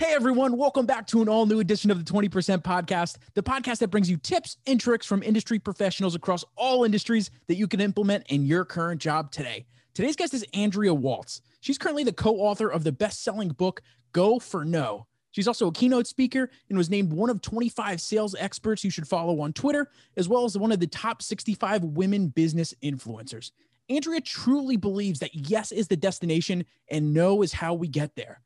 Hey everyone, welcome back to an all new edition of the 20% podcast, the podcast that brings you tips and tricks from industry professionals across all industries that you can implement in your current job today. Today's guest is Andrea Waltz. She's currently the co author of the best selling book, Go for No. She's also a keynote speaker and was named one of 25 sales experts you should follow on Twitter, as well as one of the top 65 women business influencers. Andrea truly believes that yes is the destination and no is how we get there.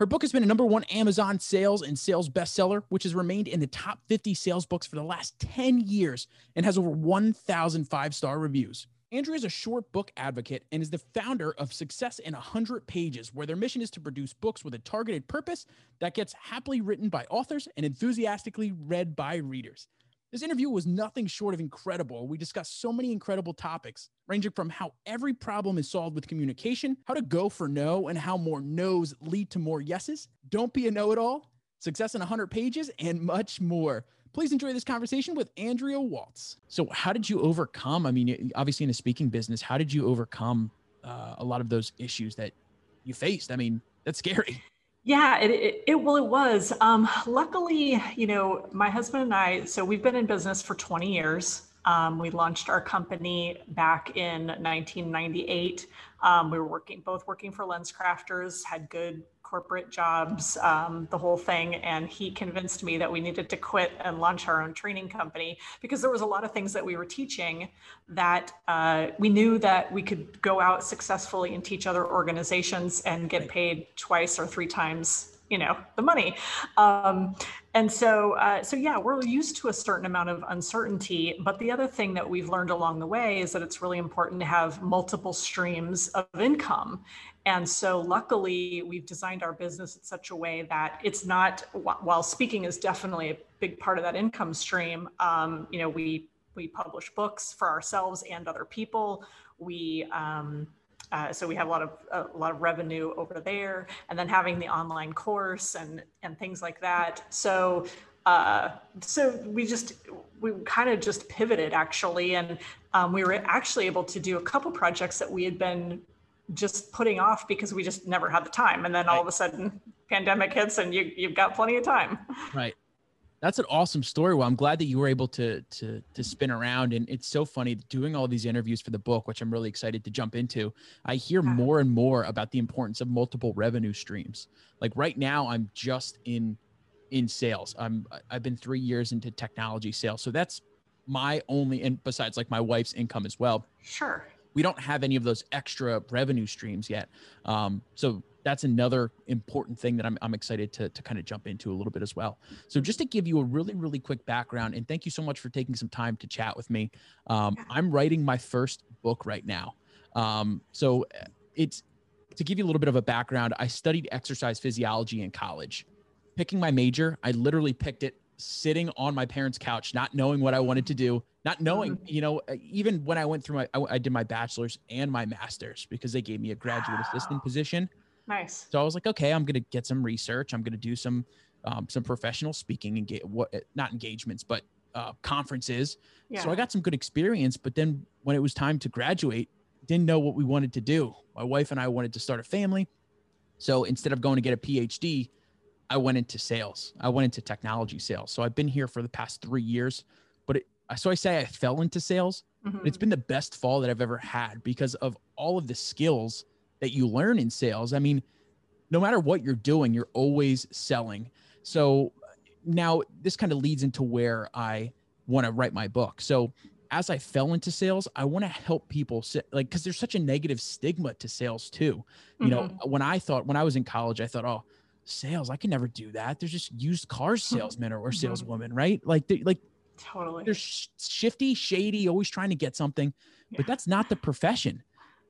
Her book has been a number one Amazon sales and sales bestseller, which has remained in the top 50 sales books for the last 10 years and has over 1,000 five star reviews. Andrea is a short book advocate and is the founder of Success in 100 Pages, where their mission is to produce books with a targeted purpose that gets happily written by authors and enthusiastically read by readers. This interview was nothing short of incredible. We discussed so many incredible topics, ranging from how every problem is solved with communication, how to go for no, and how more no's lead to more yeses. Don't be a know it all, success in 100 pages, and much more. Please enjoy this conversation with Andrea Waltz. So, how did you overcome? I mean, obviously, in a speaking business, how did you overcome uh, a lot of those issues that you faced? I mean, that's scary. Yeah, it, it, it, well, it was. Um, luckily, you know, my husband and I, so we've been in business for 20 years. Um, we launched our company back in 1998. Um, we were working, both working for LensCrafters, had good corporate jobs, um, the whole thing. And he convinced me that we needed to quit and launch our own training company because there was a lot of things that we were teaching that uh, we knew that we could go out successfully and teach other organizations and get paid twice or three times you know the money. Um, and so uh, so yeah we're used to a certain amount of uncertainty. But the other thing that we've learned along the way is that it's really important to have multiple streams of income and so, luckily, we've designed our business in such a way that it's not. While speaking is definitely a big part of that income stream, um, you know, we we publish books for ourselves and other people. We um, uh, so we have a lot of a lot of revenue over there, and then having the online course and and things like that. So uh, so we just we kind of just pivoted actually, and um, we were actually able to do a couple projects that we had been just putting off because we just never had the time. And then all of a sudden pandemic hits and you, you've got plenty of time. Right. That's an awesome story. Well, I'm glad that you were able to to to spin around, and it's so funny doing all these interviews for the book, which I'm really excited to jump into. I hear more and more about the importance of multiple revenue streams. Like right now, I'm just in in sales. I'm I've been three years into technology sales, so that's my only and besides like my wife's income as well. Sure we don't have any of those extra revenue streams yet. Um, so that's another important thing that I'm, I'm excited to, to kind of jump into a little bit as well. So just to give you a really, really quick background, and thank you so much for taking some time to chat with me. Um, I'm writing my first book right now. Um, so uh, it's to give you a little bit of a background. I studied exercise physiology in college. Picking my major, I literally picked it sitting on my parents' couch, not knowing what I wanted to do, not knowing, mm-hmm. you know, even when I went through my, I, I, did my bachelor's and my master's because they gave me a graduate wow. assistant position. Nice. So I was like, okay, I'm going to get some research. I'm going to do some, um, some professional speaking and get what, not engagements, but uh, conferences. Yeah. So I got some good experience. But then when it was time to graduate, didn't know what we wanted to do. My wife and I wanted to start a family. So instead of going to get a PhD, I went into sales. I went into technology sales. So I've been here for the past three years. But so I say I fell into sales. Mm-hmm. It's been the best fall that I've ever had because of all of the skills that you learn in sales. I mean, no matter what you're doing, you're always selling. So now this kind of leads into where I want to write my book. So as I fell into sales, I want to help people sit, like because there's such a negative stigma to sales too. You mm-hmm. know, when I thought when I was in college, I thought, oh, sales, I can never do that. There's just used car salesmen or, or mm-hmm. saleswomen, right? Like, they, like Totally. They're sh- shifty, shady, always trying to get something, yeah. but that's not the profession.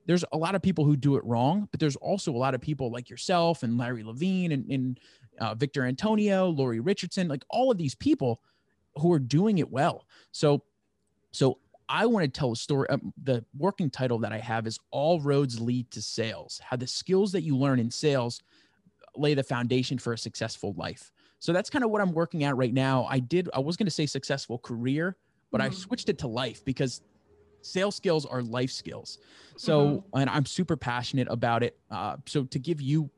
There's a lot of people who do it wrong, but there's also a lot of people like yourself and Larry Levine and, and uh, Victor Antonio, Lori Richardson, like all of these people who are doing it well. So, so I want to tell a story. Um, the working title that I have is All Roads Lead to Sales, how the skills that you learn in sales lay the foundation for a successful life. So that's kind of what I'm working at right now. I did, I was going to say successful career, but mm-hmm. I switched it to life because sales skills are life skills. So, mm-hmm. and I'm super passionate about it. Uh, so to give you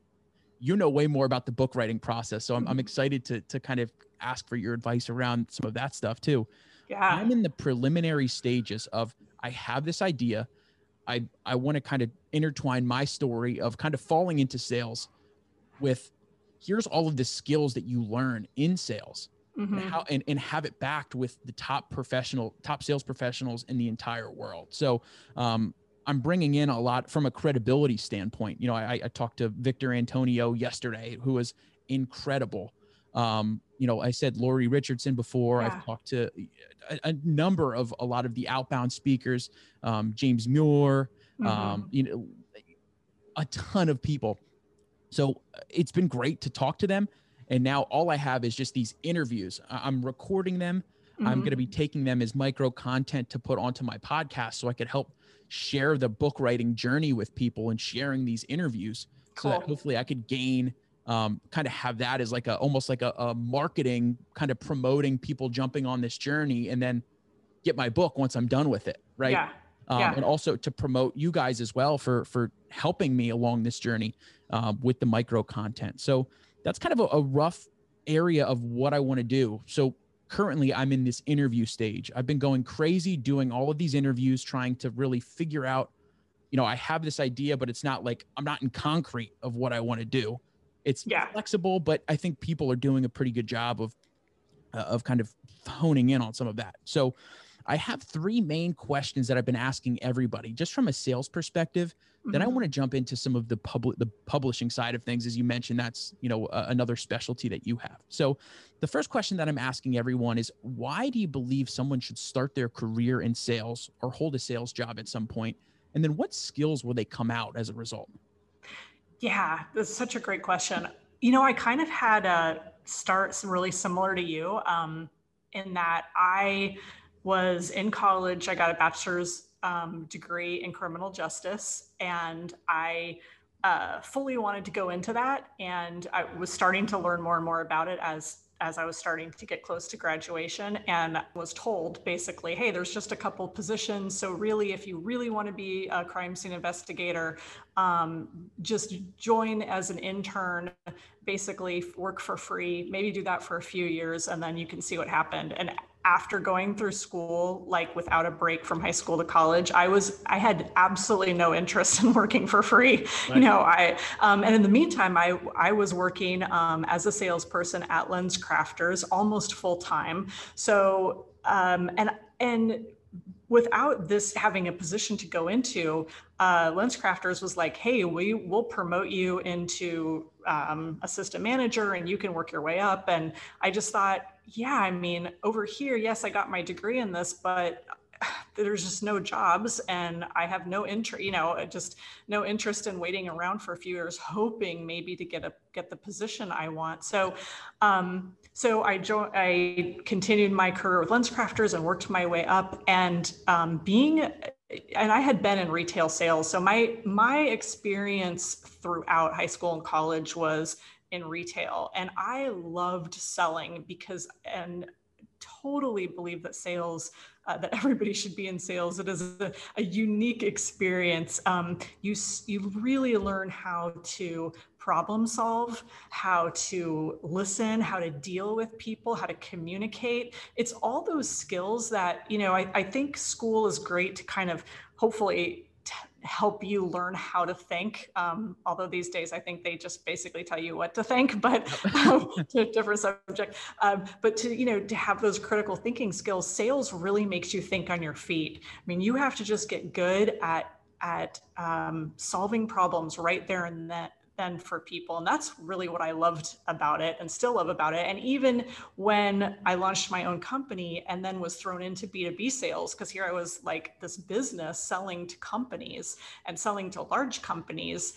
you know way more about the book writing process. So I'm, I'm excited to, to kind of ask for your advice around some of that stuff too. Yeah. I'm in the preliminary stages of I have this idea. I I want to kind of intertwine my story of kind of falling into sales with here's all of the skills that you learn in sales Mhm. and how and, and have it backed with the top professional top sales professionals in the entire world so um i'm bringing in a lot from a credibility standpoint you know i, I talked to victor antonio yesterday who was incredible um you know i said lori richardson before Yeah. i've talked to a, a number of a lot of the outbound speakers um james muir Mhm. um you know a ton of people so uh, it's been great to talk to them and now all i have is just these interviews i'm recording them i'm Mhm. going to be taking them as micro content to put onto my podcast so i could help share the book writing journey with people and sharing these interviews so that hopefully i could gain um, kind of have that as like a almost like a, a marketing kind of promoting people jumping on this journey and then get my book once i'm done with it right Yeah. um, Yeah. and also to promote you guys as well for for helping me along this journey uh, with the micro content. So that's kind of a, a rough area of what I want to do. So currently, I'm in this interview stage. I've been going crazy doing all of these interviews, trying to really figure out. You know, I have this idea, but it's not like I'm not in concrete of what I want to do. It's Yeah. flexible, but I think people are doing a pretty good job of uh, of kind of honing in on some of that. So I have three main questions that I've been asking everybody just from a sales perspective. Then I Mhm. want to jump into some of the public the publishing side of things as you mentioned that's, you know, uh, another specialty that you have. So the first question that I'm asking everyone is why do you believe someone should start their career in sales or hold a sales job at some point? And then what skills will they come out as a result? Yeah, that's such a great question. You know, I kind of had a start really similar to you um, in that I was in college. I got a bachelor's um, degree in criminal justice, and I uh, fully wanted to go into that. And I was starting to learn more and more about it as as I was starting to get close to graduation and was told basically, hey, there's just a couple positions. So really, if you really want to be a crime scene investigator, um, just join as an intern, basically work for free, maybe do that for a few years, and then you can see what happened. And after going through school, like without a break from high school to college, I was I had absolutely no interest in working for free. Right. You know, I um, and in the meantime, I I was working um, as a salesperson at LensCrafters almost full time. So um, and and without this having a position to go into, uh, LensCrafters was like, hey, we will promote you into um, assistant manager and you can work your way up. And I just thought, yeah, I mean, over here, yes, I got my degree in this, but there's just no jobs and I have no interest, you know, just no interest in waiting around for a few years, hoping maybe to get a get the position I want. So, um, so I joined, I continued my career with LensCrafters and worked my way up. And um, being, and I had been in retail sales, so my my experience throughout high school and college was in retail, and I loved selling because and totally believe that sales uh, that everybody should be in sales. It is a, a unique experience. Um, you you really learn how to problem solve, how to listen, how to deal with people, how to communicate. It's all those skills that you know. I, I think school is great to kind of hopefully t- help you learn how to think. Um, although these days I think they just basically tell you what to think, but um, to a different subject. Um, but to you know to have those critical thinking skills, sales really makes you think on your feet. I mean, you have to just get good at at um, solving problems right there and then then for people and that's really what i loved about it and still love about it. And even when i launched my own company and then was thrown into b2b sales because here i was like this business selling to companies and selling to large companies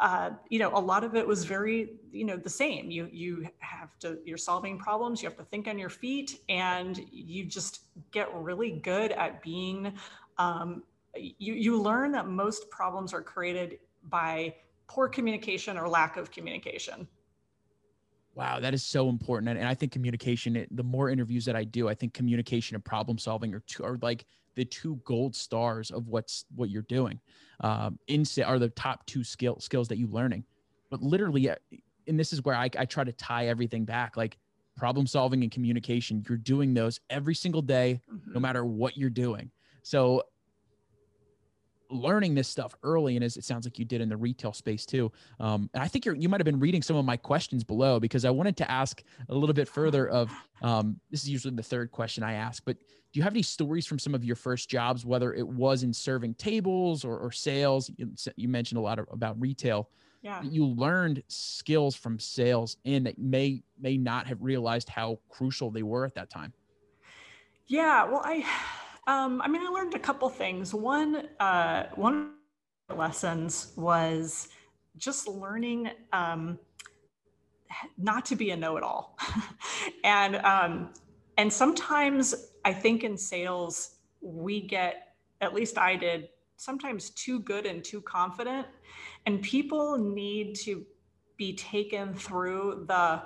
uh, you know a lot of it was very you know the same. You you have to you're solving problems you have to think on your feet and you just get really good at being um, you you learn that most problems are created by poor communication or lack of communication Wow, that is so important, and, and I think communication. It, the more interviews that I do, I think communication and problem solving are two, are like the two gold stars of what's what you're doing. Um, in are the top two skill skills that you're learning. But literally, uh, and this is where I, I try to tie everything back like problem solving and communication you're doing those every single day mm-hmm. no matter what you're doing so learning this stuff early and as it sounds like you did in the retail space too um, and i think you're you might have been reading some of my questions below because i wanted to ask a little bit further of um, this is usually the third question i ask but do you have any stories from some of your first jobs whether it was in serving tables or, or sales? You, you, mentioned a lot of, about retail. Yeah. you learned skills from sales and that may may not have realized how crucial they were at that time. Yeah well i um, I mean, I learned a couple things. One, uh, one lessons was just learning um, not to be a know-it-all, and um, and sometimes I think in sales we get, at least I did, sometimes too good and too confident, and people need to be taken through the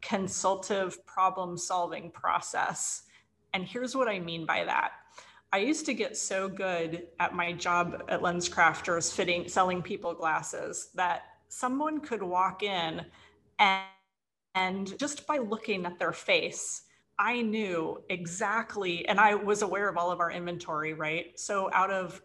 consultative problem solving process. And here's what I mean by that I used to get so good at my job at LensCrafters fitting, selling people glasses that someone could walk in and, and just by looking at their face, I knew exactly, and I was aware of all of our inventory, right? So out of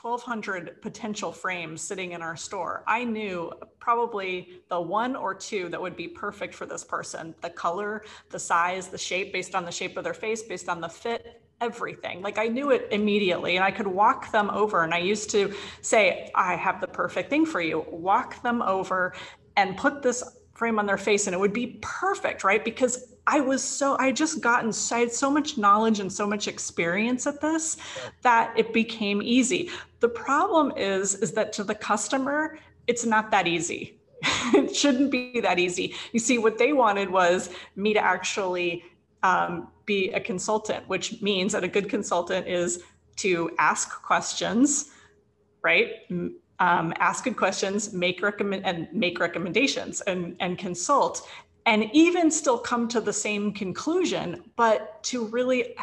1,200 potential frames sitting in our store, I knew probably the one or two that would be perfect for this person the color, the size, the shape, based on the shape of their face, based on the fit, everything. Like I knew it immediately and I could walk them over. And I used to say, I have the perfect thing for you. Walk them over and put this frame on their face and it would be perfect, right? Because I was so, I just gotten, I had so much knowledge and so much experience at this that it became easy. The problem is, is that to the customer, it's not that easy. it shouldn't be that easy. You see, what they wanted was me to actually um, be a consultant, which means that a good consultant is to ask questions, right? Um, ask good questions, make recommend and make recommendations and, and consult, and even still come to the same conclusion, but to really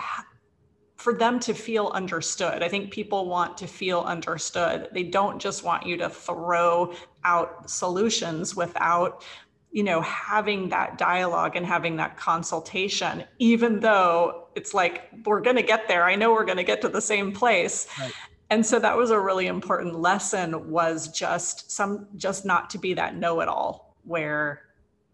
for them to feel understood. I think people want to feel understood. They don't just want you to throw out solutions without you know having that dialogue and having that consultation even though it's like we're going to get there i know we're going to get to the same place right. and so that was a really important lesson was just some just not to be that know-it-all where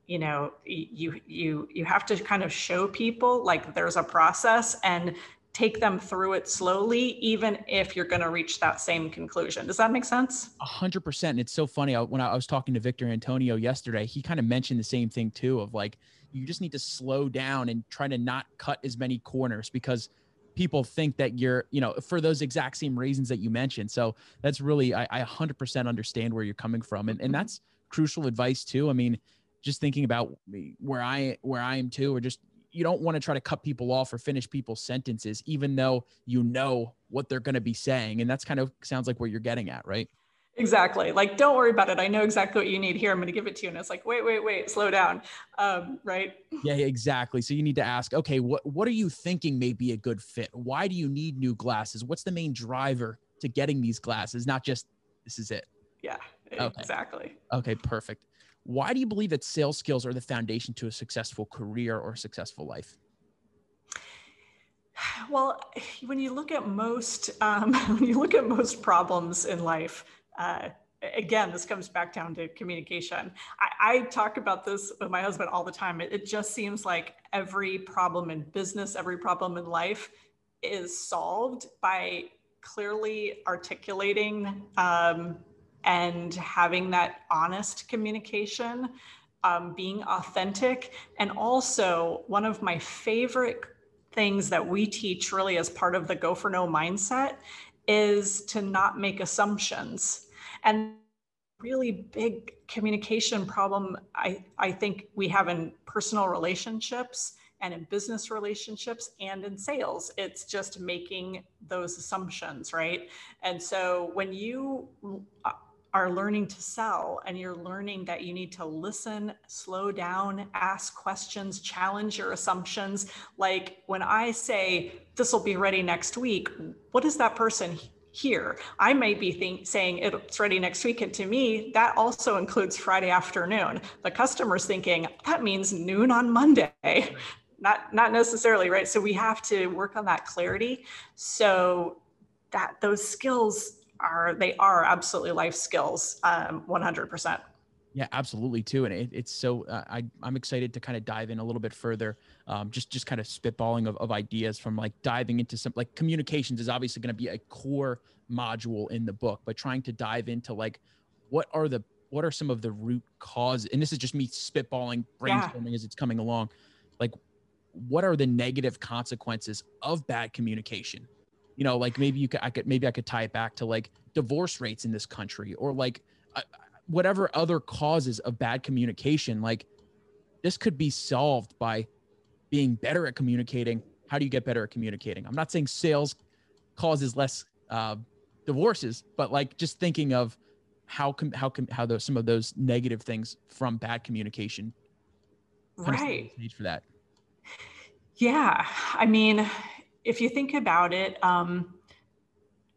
you know you you you have to kind of show people like there's a process and take them through it slowly, even if you're going to reach that same conclusion. Does that make sense? A hundred percent. And it's so funny. When I was talking to Victor Antonio yesterday, he kind of mentioned the same thing too, of like, you just need to slow down and try to not cut as many corners because people think that you're, you know, for those exact same reasons that you mentioned. So that's really, I, I 100% understand where you're coming from. And, and mm-hmm. that's crucial advice too. I mean, just thinking about where I, where I am too, or just you don't want to try to cut people off or finish people's sentences, even though you know what they're going to be saying. And that's kind of sounds like where you're getting at, right? Exactly. Like, don't worry about it. I know exactly what you need here. I'm going to give it to you. And it's like, wait, wait, wait, slow down. Um, right. Yeah, exactly. So you need to ask, okay, what, what are you thinking may be a good fit? Why do you need new glasses? What's the main driver to getting these glasses? Not just this is it. Yeah, okay. exactly. Okay, perfect. Why do you believe that sales skills are the foundation to a successful career or a successful life? Well, when you look at most, um, when you look at most problems in life, uh, again, this comes back down to communication. I, I, talk about this with my husband all the time. It, it, just seems like every problem in business, every problem in life is solved by clearly articulating um, and having that honest communication, um, being authentic. And also, one of my favorite things that we teach really as part of the go for no mindset is to not make assumptions. And really big communication problem I, I think we have in personal relationships and in business relationships and in sales. It's just making those assumptions, right? And so when you uh, are learning to sell and you're learning that you need to listen, slow down, ask questions, challenge your assumptions. Like when I say this will be ready next week, what does that person hear. I might be think, saying it's ready next week. And to me, that also includes Friday afternoon. The customer's thinking that means noon on Monday. Not, not necessarily, right? So we have to work on that clarity. So that those skills are, they are absolutely life skills, um, 100%. Yeah, absolutely too, and it, it's so uh, I I'm excited to kind of dive in a little bit further, um, just just kind of spitballing of, of ideas from like diving into some like communications is obviously going to be a core module in the book, but trying to dive into like what are the what are some of the root cause, and this is just me spitballing, brainstorming yeah. as it's coming along, like what are the negative consequences of bad communication? You know, like maybe you could I could maybe I could tie it back to like divorce rates in this country or like. I, whatever other causes of bad communication like this could be solved by being better at communicating. How do you get better at communicating? I'm not saying sales causes less uh, divorces but like just thinking of how com- how com- how those some of those negative things from bad communication right. stage for that. Yeah. I mean if you think about it um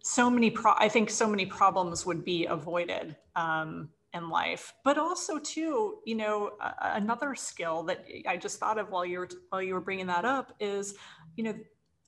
so many pro i think so many problems would be avoided um in life but also too you know uh, another skill that i just thought of while you were while you were bringing that up is you know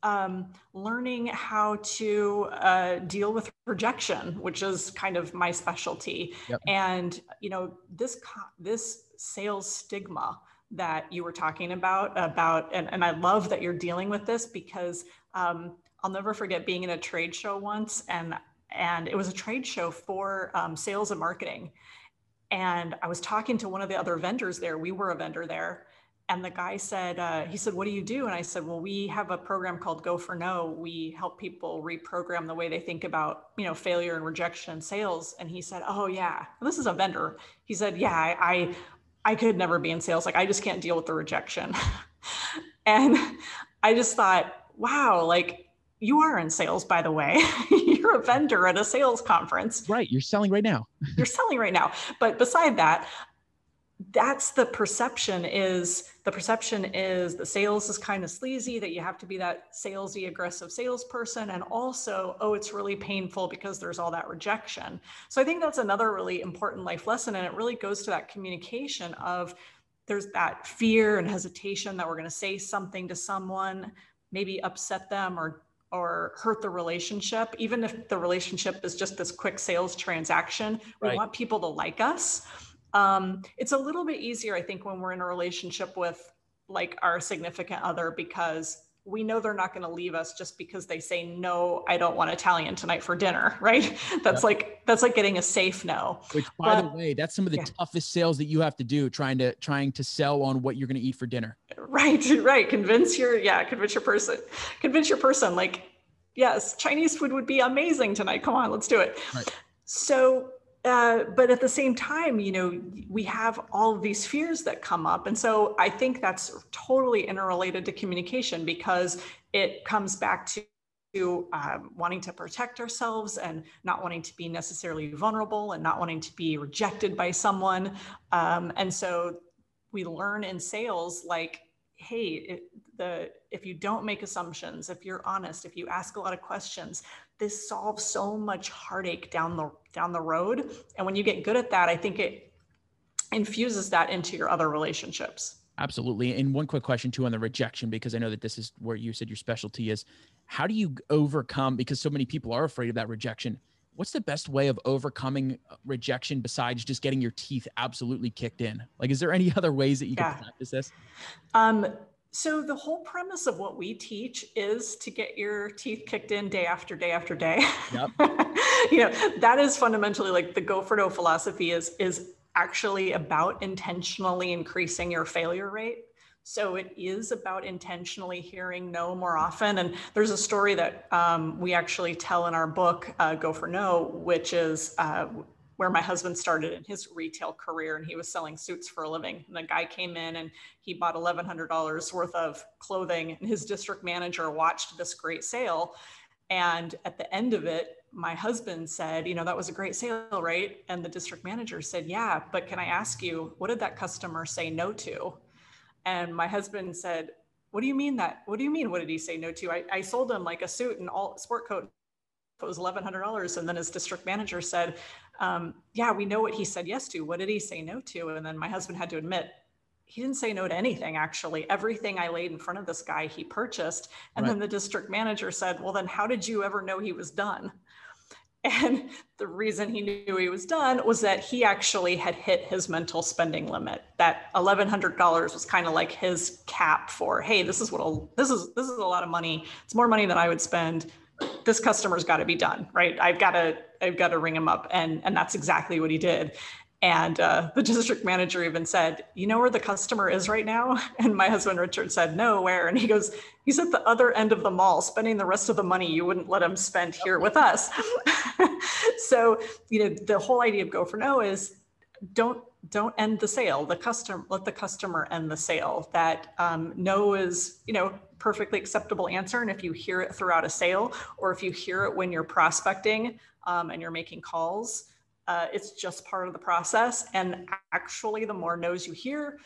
um, learning how to uh, deal with rejection which is kind of my specialty yep. and you know this this sales stigma that you were talking about about and, and i love that you're dealing with this because um, i'll never forget being in a trade show once and and it was a trade show for um, sales and marketing. And I was talking to one of the other vendors there. We were a vendor there. And the guy said, uh, he said, what do you do? And I said, well, we have a program called Go for No. We help people reprogram the way they think about, you know, failure and rejection and sales. And he said, oh yeah, this is a vendor. He said, yeah, I, I, I could never be in sales. Like I just can't deal with the rejection. and I just thought, wow, like you are in sales, by the way. you're a vendor at a sales conference. Right. You're selling right now. you're selling right now. But beside that, that's the perception is the perception is the sales is kind of sleazy that you have to be that salesy aggressive salesperson and also oh it's really painful because there's all that rejection so i think that's another really important life lesson and it really goes to that communication of there's that fear and hesitation that we're going to say something to someone maybe upset them or or hurt the relationship, even if the relationship is just this quick sales transaction. We right. want people to like us. Um, it's a little bit easier, I think, when we're in a relationship with like our significant other because we know they're not going to leave us just because they say no i don't want italian tonight for dinner right? That's like that's like getting a safe no. Which by but, the way that's some of the yeah. toughest sales that you have to do trying to trying to sell on what you're going to eat for dinner. Right right. Convince your yeah convince your person convince your person like yes chinese food would be amazing tonight. Come on let's do it. Right. so uh, but at the same time, you know, we have all these fears that come up. And so I think that's totally interrelated to communication because it comes back to to um, wanting to protect ourselves and not wanting to be necessarily vulnerable and not wanting to be rejected by someone. Um, and so we learn in sales like, hey, it, the if you don't make assumptions, if you're honest, if you ask a lot of questions, this solves so much heartache down the down the road. And when you get good at that, I think it infuses that into your other relationships. Absolutely. And one quick question too on the rejection, because I know that this is where you said your specialty is. How do you overcome, because so many people are afraid of that rejection? What's the best way of overcoming uh, rejection besides just getting your teeth absolutely kicked in? Like, is there any other ways that you yeah. can practice this? Um, so the whole premise of what we teach is to get your teeth kicked in day after day after day. Yep. you know, that is fundamentally like the go for no philosophy is is actually about intentionally increasing your failure rate. So it is about intentionally hearing no more often. And there's a story that um, we actually tell in our book, uh, Go for No, which is uh, where my husband started in his retail career and he was selling suits for a living. And the guy came in and he bought $1,100 worth of clothing and his district manager watched this great sale. And at the end of it, my husband said, you know, that was a great sale, right? And the district manager said, yeah, but can I ask you, what did that customer say no to? And my husband said, what do you mean that? What do you mean? What did he say no to? I, I sold him like a suit and all sport coat it was $1,100. And then his district manager said, um, yeah, we know what he said yes to. What did he say no to? And then my husband had to admit, he didn't say no to anything actually everything i laid in front of this guy he purchased and right. then the district manager said well then how did you ever know he was done and the reason he knew he was done was that he actually had hit his mental spending limit. That $1,100 was kind of like his cap for, hey, this is what I'll, this is this is a lot of money. It's more money than I would spend. This customer's got to be done, right? I've got to I've got to ring him up, and and that's exactly what he did. And uh, the district manager even said, You know where the customer is right now? And my husband Richard said, No, where? And he goes, He's at the other end of the mall spending the rest of the money you wouldn't let him spend here with us. so, you know, the whole idea of go for no is don't don't end the sale the customer let the customer end the sale that um, no is you know perfectly acceptable answer and if you hear it throughout a sale or if you hear it when you're prospecting um, and you're making calls uh, it's just part of the process. And actually, the more no's you hear,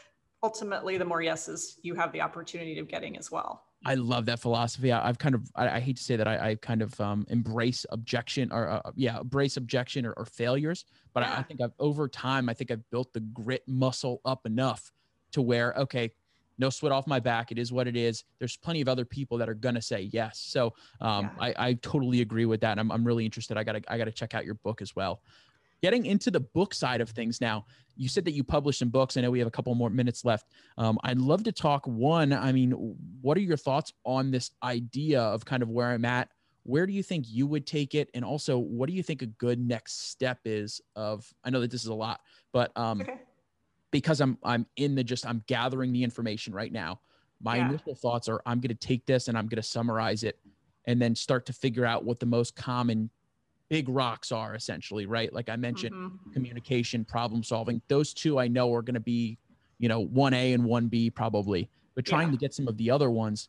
ultimately, the more yeses you have the opportunity of getting as well. I love that philosophy. I, have kind of, I, I, hate to say that I, I kind of um, embrace objection or, uh, yeah, embrace objection or, or failures. But yeah. I, I, think I've, over time, I think I've built the grit muscle up enough to where, okay, no sweat off my back. It is what it is. There's plenty of other people that are going to say yes. So um, yeah. I, I totally agree with that. And I'm, I'm really interested. I got to, I got to check out your book as well getting into the book side of things now you said that you published some books i know we have a couple more minutes left um, i'd love to talk one i mean what are your thoughts on this idea of kind of where i'm at where do you think you would take it and also what do you think a good next step is of i know that this is a lot but um, okay. because i'm i'm in the just i'm gathering the information right now my yeah. initial thoughts are i'm going to take this and i'm going to summarize it and then start to figure out what the most common big rocks are essentially, right? Like I mentioned, mm-hmm. communication, problem solving. Those two I know are going to be, you know, 1A and 1B probably. But trying yeah. to get some of the other ones,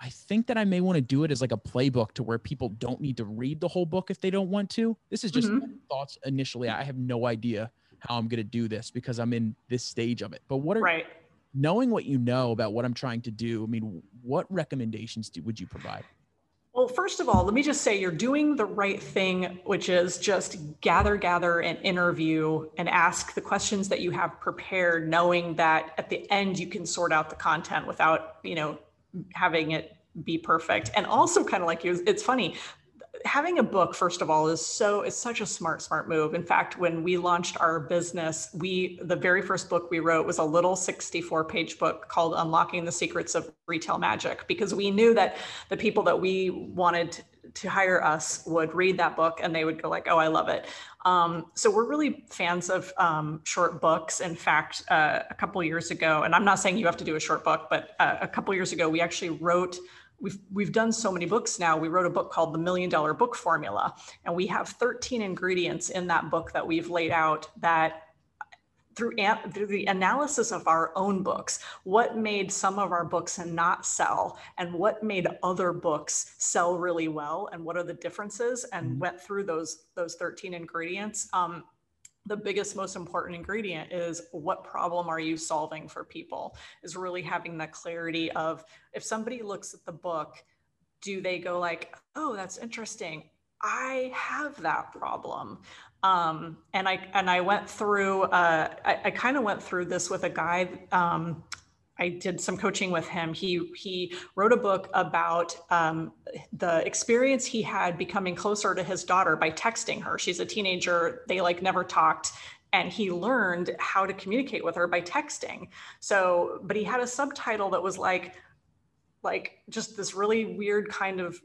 I think that I may want to do it as like a playbook to where people don't need to read the whole book if they don't want to. This is just mm-hmm. thoughts initially. I have no idea how I'm going to do this because I'm in this stage of it. But what are right. knowing what you know about what I'm trying to do? I mean, what recommendations do, would you provide? Well, first of all, let me just say you're doing the right thing, which is just gather, gather, and interview and ask the questions that you have prepared, knowing that at the end you can sort out the content without, you know, having it be perfect. And also, kind of like you, it's funny having a book first of all is so it's such a smart smart move. In fact when we launched our business we the very first book we wrote was a little 64 page book called unlocking the secrets of retail magic because we knew that the people that we wanted to hire us would read that book and they would go like oh i love it. Um, so we're really fans of um, short books. In fact uh, a couple years ago and i'm not saying you have to do a short book but uh, a couple years ago we actually wrote we've we've done so many books now. We wrote a book called The Million Dollar Book Formula, and we have 13 ingredients in that book that we've laid out that through, through the analysis of our own books, what made some of our books not sell and what made other books sell really well and what are the differences and mm-hmm. went through those those 13 ingredients. Um, the biggest most important ingredient is what problem are you solving for people is really having that clarity of if somebody looks at the book do they go like oh that's interesting. I have that problem. Um, and i and i went through uh, i, I kind of went through this with a guy um, I did some coaching with him. He he wrote a book about um, the experience he had becoming closer to his daughter by texting her. She's a teenager. They like never talked, and he learned how to communicate with her by texting. So, but he had a subtitle that was like, like just this really weird kind of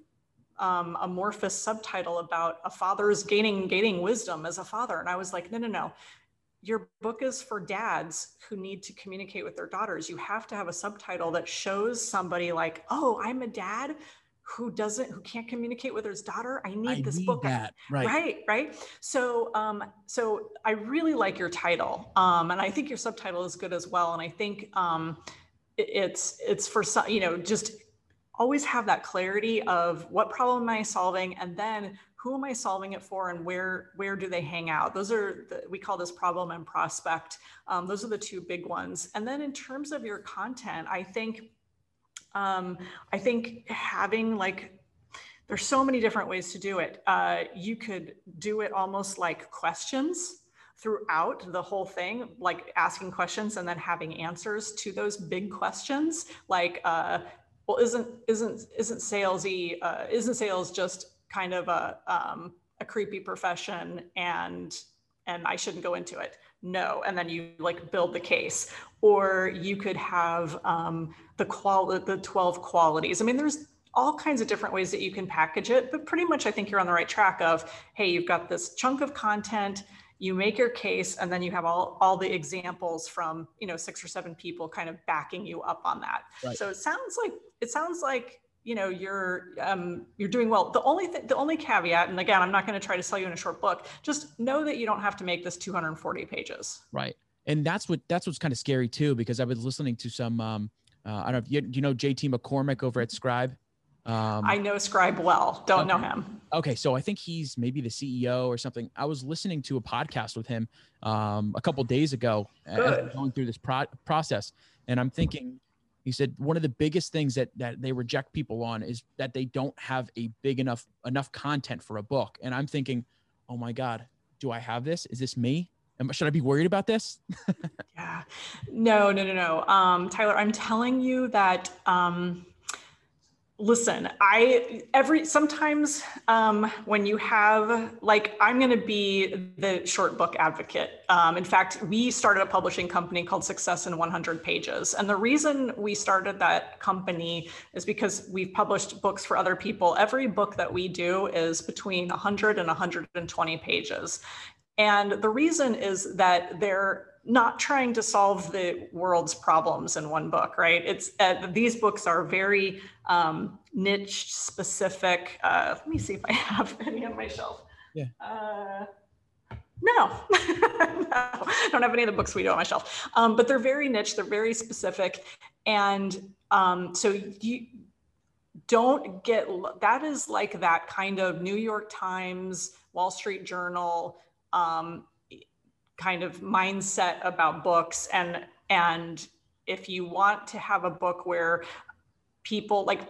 um, amorphous subtitle about a father's gaining gaining wisdom as a father. And I was like, no, no, no your book is for dads who need to communicate with their daughters. You have to have a subtitle that shows somebody like, oh, I'm a dad who doesn't who can't communicate with his daughter i need I this need book that. right right right so um so i really like your title um and i think your subtitle is good as well and i think um it, it's it's for some you know just always have that clarity of what problem am i solving and then who am I solving it for and where where do they hang out? Those are the, we call this problem and prospect. Um, those are the two big ones. And then in terms of your content, I think um, I think having like there's so many different ways to do it. Uh, you could do it almost like questions throughout the whole thing, like asking questions and then having answers to those big questions. Like, uh, well, isn't isn't isn't salesy? Uh, isn't sales just kind of a um, a creepy profession and and I shouldn't go into it? No, and then you like build the case, or you could have um, the qual the twelve qualities. I mean, there's all kinds of different ways that you can package it, but pretty much I think you're on the right track of, hey, you've got this chunk of content, you make your case, and then you have all, all the examples from, you know, six or seven people kind of backing you up on that. Right. So it sounds like, it sounds like, you know, you're, um, you're doing well. The only thing, the only caveat, and again, I'm not going to try to sell you in a short book, just know that you don't have to make this 240 pages. Right. And that's what, that's what's kind of scary too, because I was listening to some, um, uh, I don't know if you, you know JT McCormick over at Scribe? Um, I know Scribe well. Don't okay. know him. Okay, so I think he's maybe the CEO or something. I was listening to a podcast with him um, a couple days ago, going through this pro- process, and I'm thinking. He said one of the biggest things that that they reject people on is that they don't have a big enough enough content for a book. And I'm thinking, oh my god, do I have this? Is this me? should I be worried about this? yeah, no, no, no, no. Um, Tyler, I'm telling you that. Um, listen i every sometimes um, when you have like i'm going to be the short book advocate. Um, in fact we started a publishing company called success in 100 pages. And the reason we started that company is because we've published books for other people. Every book that we do is between 100 and 120 pages. And the reason is that they're not trying to solve the world's problems in one book, right? It's uh, these books are very um, niche specific. Uh, let me see if I have any on my shelf. Yeah. Uh, no, no, I don't have any of the books we do on my shelf. Um, but they're very niche. They're very specific, and um, so you don't get that is like that kind of New York Times, Wall Street Journal um, kind of mindset about books and and if you want to have a book where people like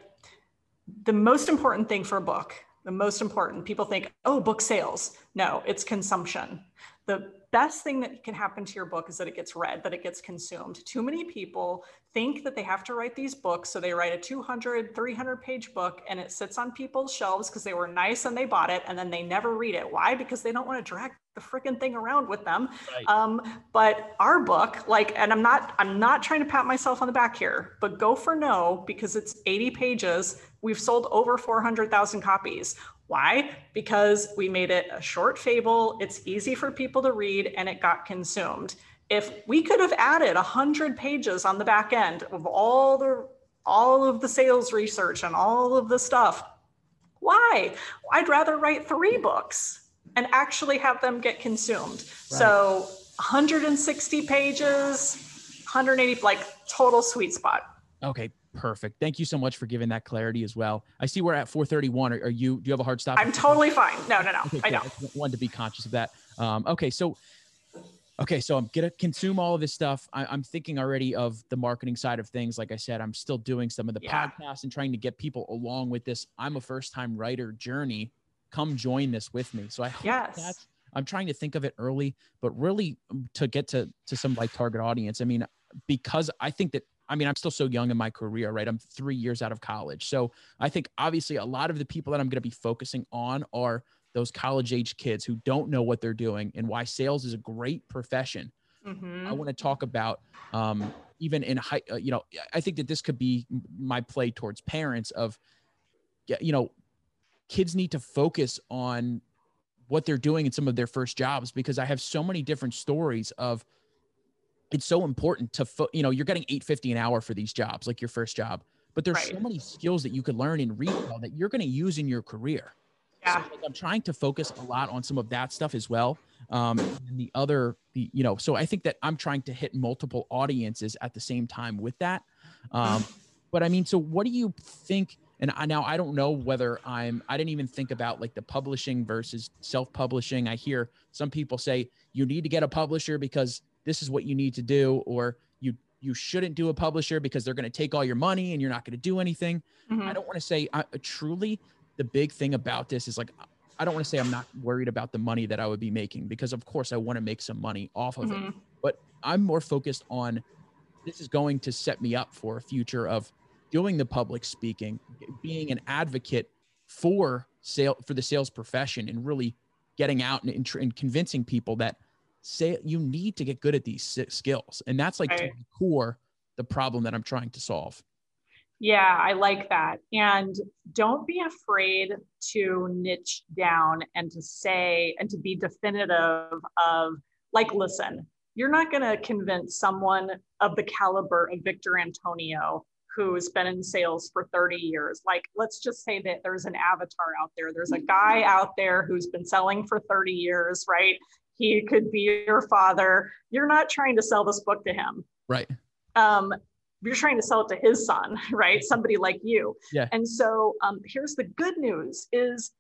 the most important thing for a book the most important people think oh book sales no it's consumption the best thing that can happen to your book is that it gets read, that it gets consumed. Too many people think that they have to write these books. So they write a 200, 300 page book and it sits on people's shelves because they were nice and they bought it and then they never read it. Why? Because they don't want to drag the freaking thing around with them. Right. Um, but our book, like, and I'm not, I'm not trying to pat myself on the back here, but go for no because it's 80 pages. We've sold over 400,000 copies. Why? Because we made it a short fable, it's easy for people to read, and it got consumed. If we could have added 100 pages on the back end of all the all of the sales research and all of the stuff, why? I'd rather write three books and actually have them get consumed. Right. So 160 pages, 180, like total sweet spot. Okay, Perfect. Thank you so much for giving that clarity as well. I see we're at 431. Are, are you, do you have a hard stop? I'm totally fine. No, no, no. Okay, I know. I wanted to be conscious of that. Um, okay. So, okay. So I'm going to consume all of this stuff. I, am thinking already of the marketing side of things. Like I said, I'm still doing some of the yeah. podcasts and trying to get people along with this. I'm a first time writer journey. Come join this with me. So I hope yes. that's, I'm trying to think of it early, but really um, to get to, to some like target audience. I mean, because I think that I mean, I'm still so young in my career, right? I'm three years out of college. So I think obviously a lot of the people that I'm going to be focusing on are those college age kids who don't know what they're doing and why sales is a great profession. Mm-hmm. I want to talk about um, even in high, uh, you know, I think that this could be my play towards parents of, you know, kids need to focus on what they're doing in some of their first jobs because I have so many different stories of it's so important to fo- you know you're getting 850 an hour for these jobs like your first job but there's right. so many skills that you could learn in retail that you're going to use in your career yeah. So, like, i'm trying to focus a lot on some of that stuff as well um, and the other the you know so i think that i'm trying to hit multiple audiences at the same time with that um, but i mean so what do you think and I, now I don't know whether I'm I didn't even think about like the publishing versus self-publishing. I hear some people say you need to get a publisher because this is what you need to do or you you shouldn't do a publisher because they're going to take all your money and you're not going to do anything. Mm-hmm. I don't want to say uh, truly the big thing about this is like I don't want to say I'm not worried about the money that I would be making because of course I want to make some money off of mm-hmm. it. But I'm more focused on this is going to set me up for a future of doing the public speaking, being an advocate for sale for the sales profession and really getting out and, and convincing people that say you need to get good at these skills. And that's like right. the core the problem that I'm trying to solve. Yeah, I like that. And don't be afraid to niche down and to say and to be definitive of, like, listen, you're not going to convince someone of the caliber of Victor Antonio who's been in sales for 30 years. Like, let's just say that there's an avatar out there. There's a guy out there who's been selling for 30 years, right? He could be your father. You're not trying to sell this book to him. Right. Um, you're trying to sell it to his son, right? Somebody like you. Yeah. And so um, here's the good news is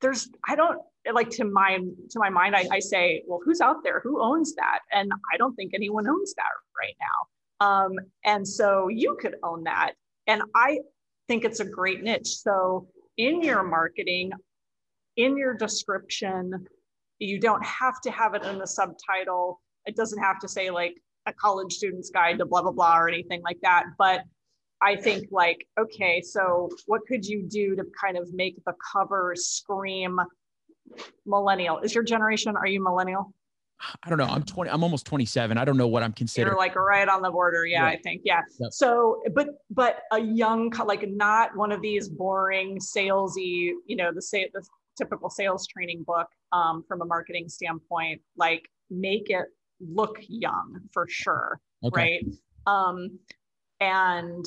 there's I don't like to my to my mind I, I say well who's out there who owns that and I don't think anyone owns that right now um, and so you could own that. And I think it's a great niche. So in your marketing in your description you don't have to have it in the subtitle. It doesn't have to say like a college student's guide to blah blah blah or anything like that. But i think like okay so what could you do to kind of make the cover scream millennial? Is your generation are you millennial I don't know. I'm 20. I'm almost 27. I don't know what I'm considered. You're like right on the border. Yeah, yeah. I think. Yeah. Yep. So, but but a young, like not one of these boring salesy, you know, the say the typical sales training book um, from a marketing standpoint. Like make it look young for sure okay. right um and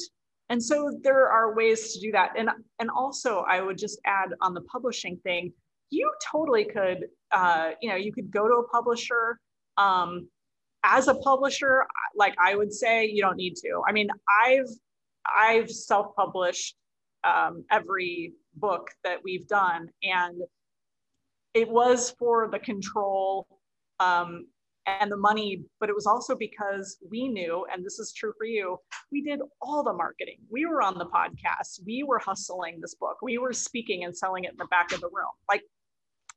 and so there are ways to do that and and also i would just add on the publishing thing you totally could uh you know you could go to a publisher um as a publisher like i would say you don't need to i mean i've i've self-published um, every book that we've done and it was for the control um, and the money, but it was also because we knew, and this is true for you, we did all the marketing. We were on the podcast, we were hustling this book, we were speaking and selling it in the back of the room. Like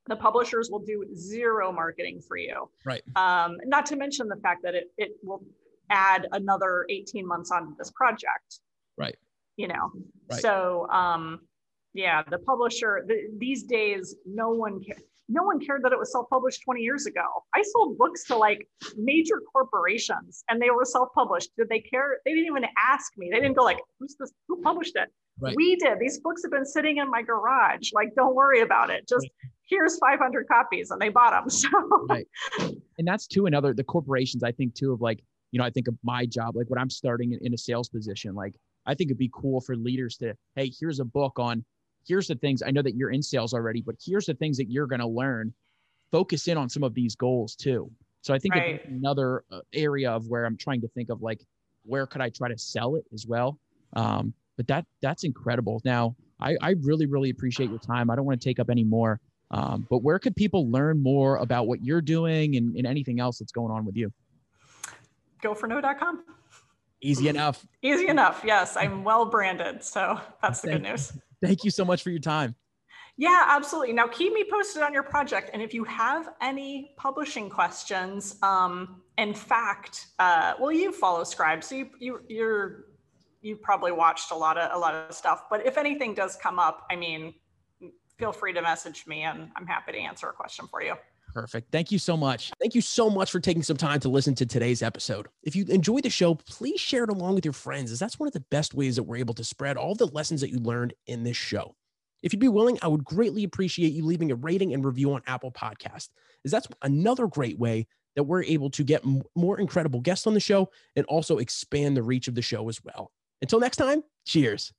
the publishers will do zero marketing for you. Right. Um, not to mention the fact that it, it will add another 18 months onto this project. Right. You know, right. so um, yeah, the publisher, the, these days, no one cares no one cared that it was self-published 20 years ago. I sold books to like major corporations and they were self-published. Did they care? They didn't even ask me. They didn't go like, who's this? Who published it? Right. We did. These books have been sitting in my garage. Like, don't worry about it. Just right. Here's 500 copies and they bought them. So right. And that's too another, the corporations, I think too of like, you know, I think of my job, like when I'm starting in, in a sales position, like I think it'd be cool for leaders to, hey, here's a book on here's the things I know that you're in sales already, but here's the things that you're going to learn. Focus in on some of these goals too. So I think right. another uh, area of where I'm trying to think of like where could I try to sell it as well. Um, but that that's incredible. Now I, I really really appreciate your time. I don't want to take up any more. Um, but where could people learn more about what you're doing and, and anything else that's going on with you? GoForNo.com. Easy enough. Easy enough. Yes, I'm well branded. So that's the good news. Thank you so much for your time. Yeah, absolutely. Now keep me posted on your project. And if you have any publishing questions, um, in fact, uh, well, you follow Scribe, so you, you you're you've probably watched a lot of a lot of stuff. But if anything does come up, I mean, feel free to message me, and I'm happy to answer a question for you. Perfect. Thank you so much. Thank you so much for taking some time to listen to today's episode. If you enjoyed the show, please share it along with your friends, as that's one of the best ways that we're able to spread all the lessons that you learned in this show. If you'd be willing, I would greatly appreciate you leaving a rating and review on Apple Podcast, as that's another great way that we're able to get more incredible guests on the show and also expand the reach of the show as well. Until next time, cheers.